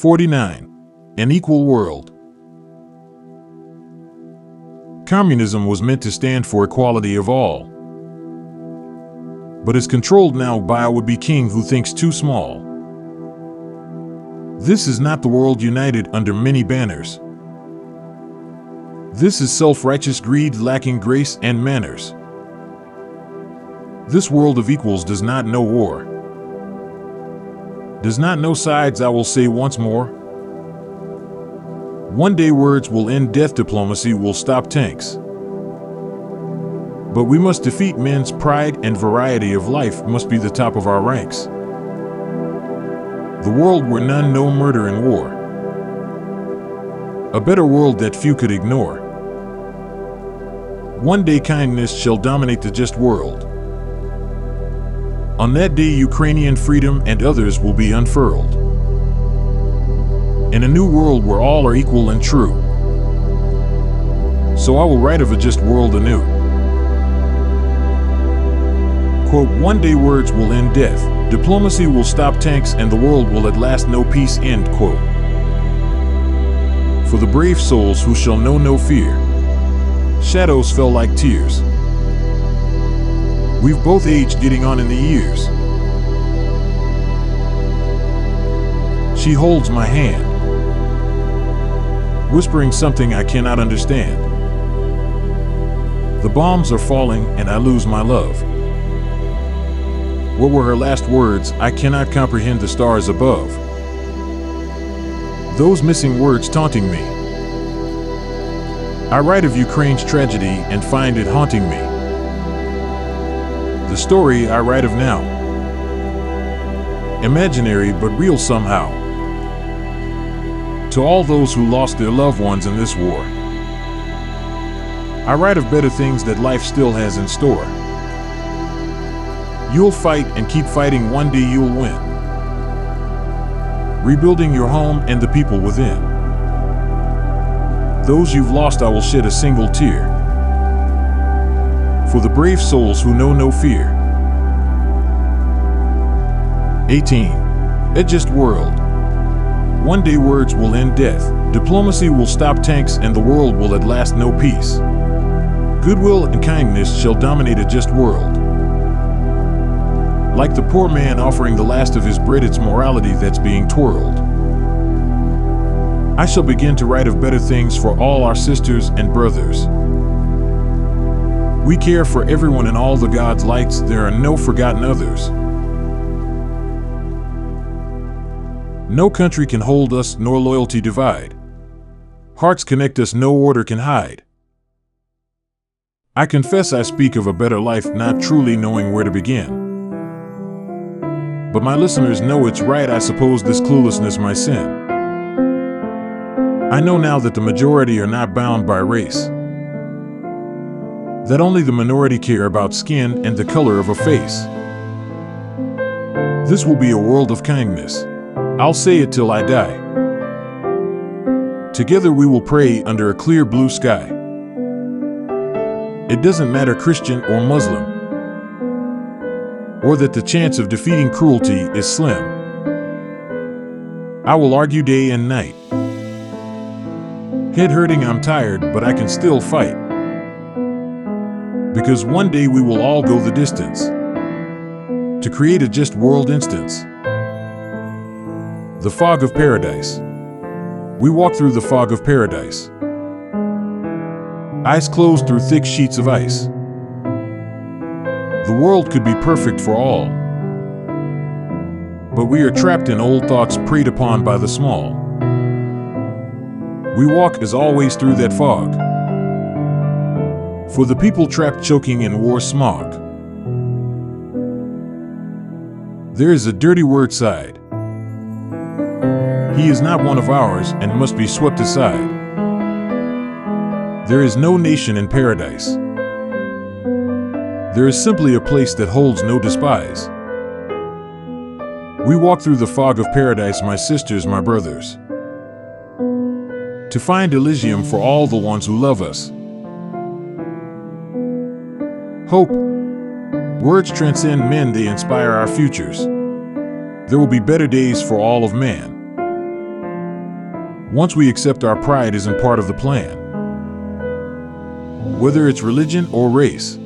49. An equal world. Communism was meant to stand for equality of all, but is controlled now by a would be king who thinks too small. This is not the world united under many banners. This is self righteous greed lacking grace and manners. This world of equals does not know war does not know sides, I will say once more. One day words will end death, diplomacy will stop tanks. But we must defeat men's pride and variety of life must be the top of our ranks. The world where none know murder and war. A better world that few could ignore. One day kindness shall dominate the just world. On that day, Ukrainian freedom and others will be unfurled. In a new world where all are equal and true. So I will write of a just world anew. Quote, one day words will end death, diplomacy will stop tanks, and the world will at last know peace. End quote. For the brave souls who shall know no fear, shadows fell like tears. We've both aged getting on in the years. She holds my hand, whispering something I cannot understand. The bombs are falling and I lose my love. What were her last words? I cannot comprehend the stars above. Those missing words taunting me. I write of Ukraine's tragedy and find it haunting me the story I write of now. Imaginary but real somehow. To all those who lost their loved ones in this war, I write of better things that life still has in store. You'll fight and keep fighting, one day you'll win. Rebuilding your home and the people within. Those you've lost, I will shed a single tear for the brave souls who know no fear. 18. A just world. One day words will end death, diplomacy will stop tanks, and the world will at last know peace. Goodwill and kindness shall dominate a just world. Like the poor man offering the last of his bread, it's morality that's being twirled. I shall begin to write of better things for all our sisters and brothers. We care for everyone in all the God's lights, there are no forgotten others. No country can hold us, nor loyalty divide. Hearts connect us, no order can hide. I confess I speak of a better life, not truly knowing where to begin. But my listeners know it's right, I suppose this cluelessness my sin. I know now that the majority are not bound by race that only the minority care about skin and the color of a face. This will be a world of kindness. I'll say it till I die. Together we will pray under a clear blue sky. It doesn't matter Christian or Muslim, or that the chance of defeating cruelty is slim. I will argue day and night. Head hurting, I'm tired, but I can still fight because one day we will all go the distance to create a just world instance. The fog of paradise. We walk through the fog of paradise. Eyes closed through thick sheets of ice. The world could be perfect for all. But we are trapped in old thoughts preyed upon by the small. We walk as always through that fog for the people trapped choking in war smog. There is a dirty word side. He is not one of ours and must be swept aside. There is no nation in paradise. There is simply a place that holds no despise. We walk through the fog of paradise, my sisters, my brothers, to find Elysium for all the ones who love us. Hope. Words transcend men, they inspire our futures. There will be better days for all of man. once we accept our pride isn't part of the plan. Whether it's religion or race,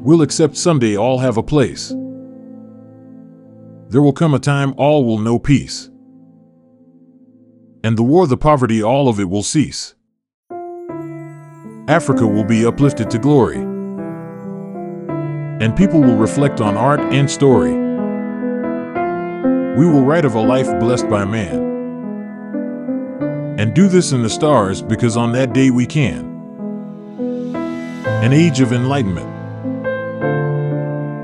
we'll accept someday all have a place. There will come a time all will know peace. And the war, the poverty, all of it will cease. Africa will be uplifted to glory. And people will reflect on art and story. We will write of a life blessed by man. And do this in the stars because on that day we can. An age of enlightenment.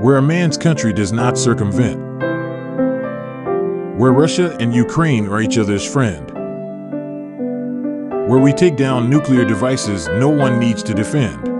Where a man's country does not circumvent. Where Russia and Ukraine are each other's friend where we take down nuclear devices no one needs to defend.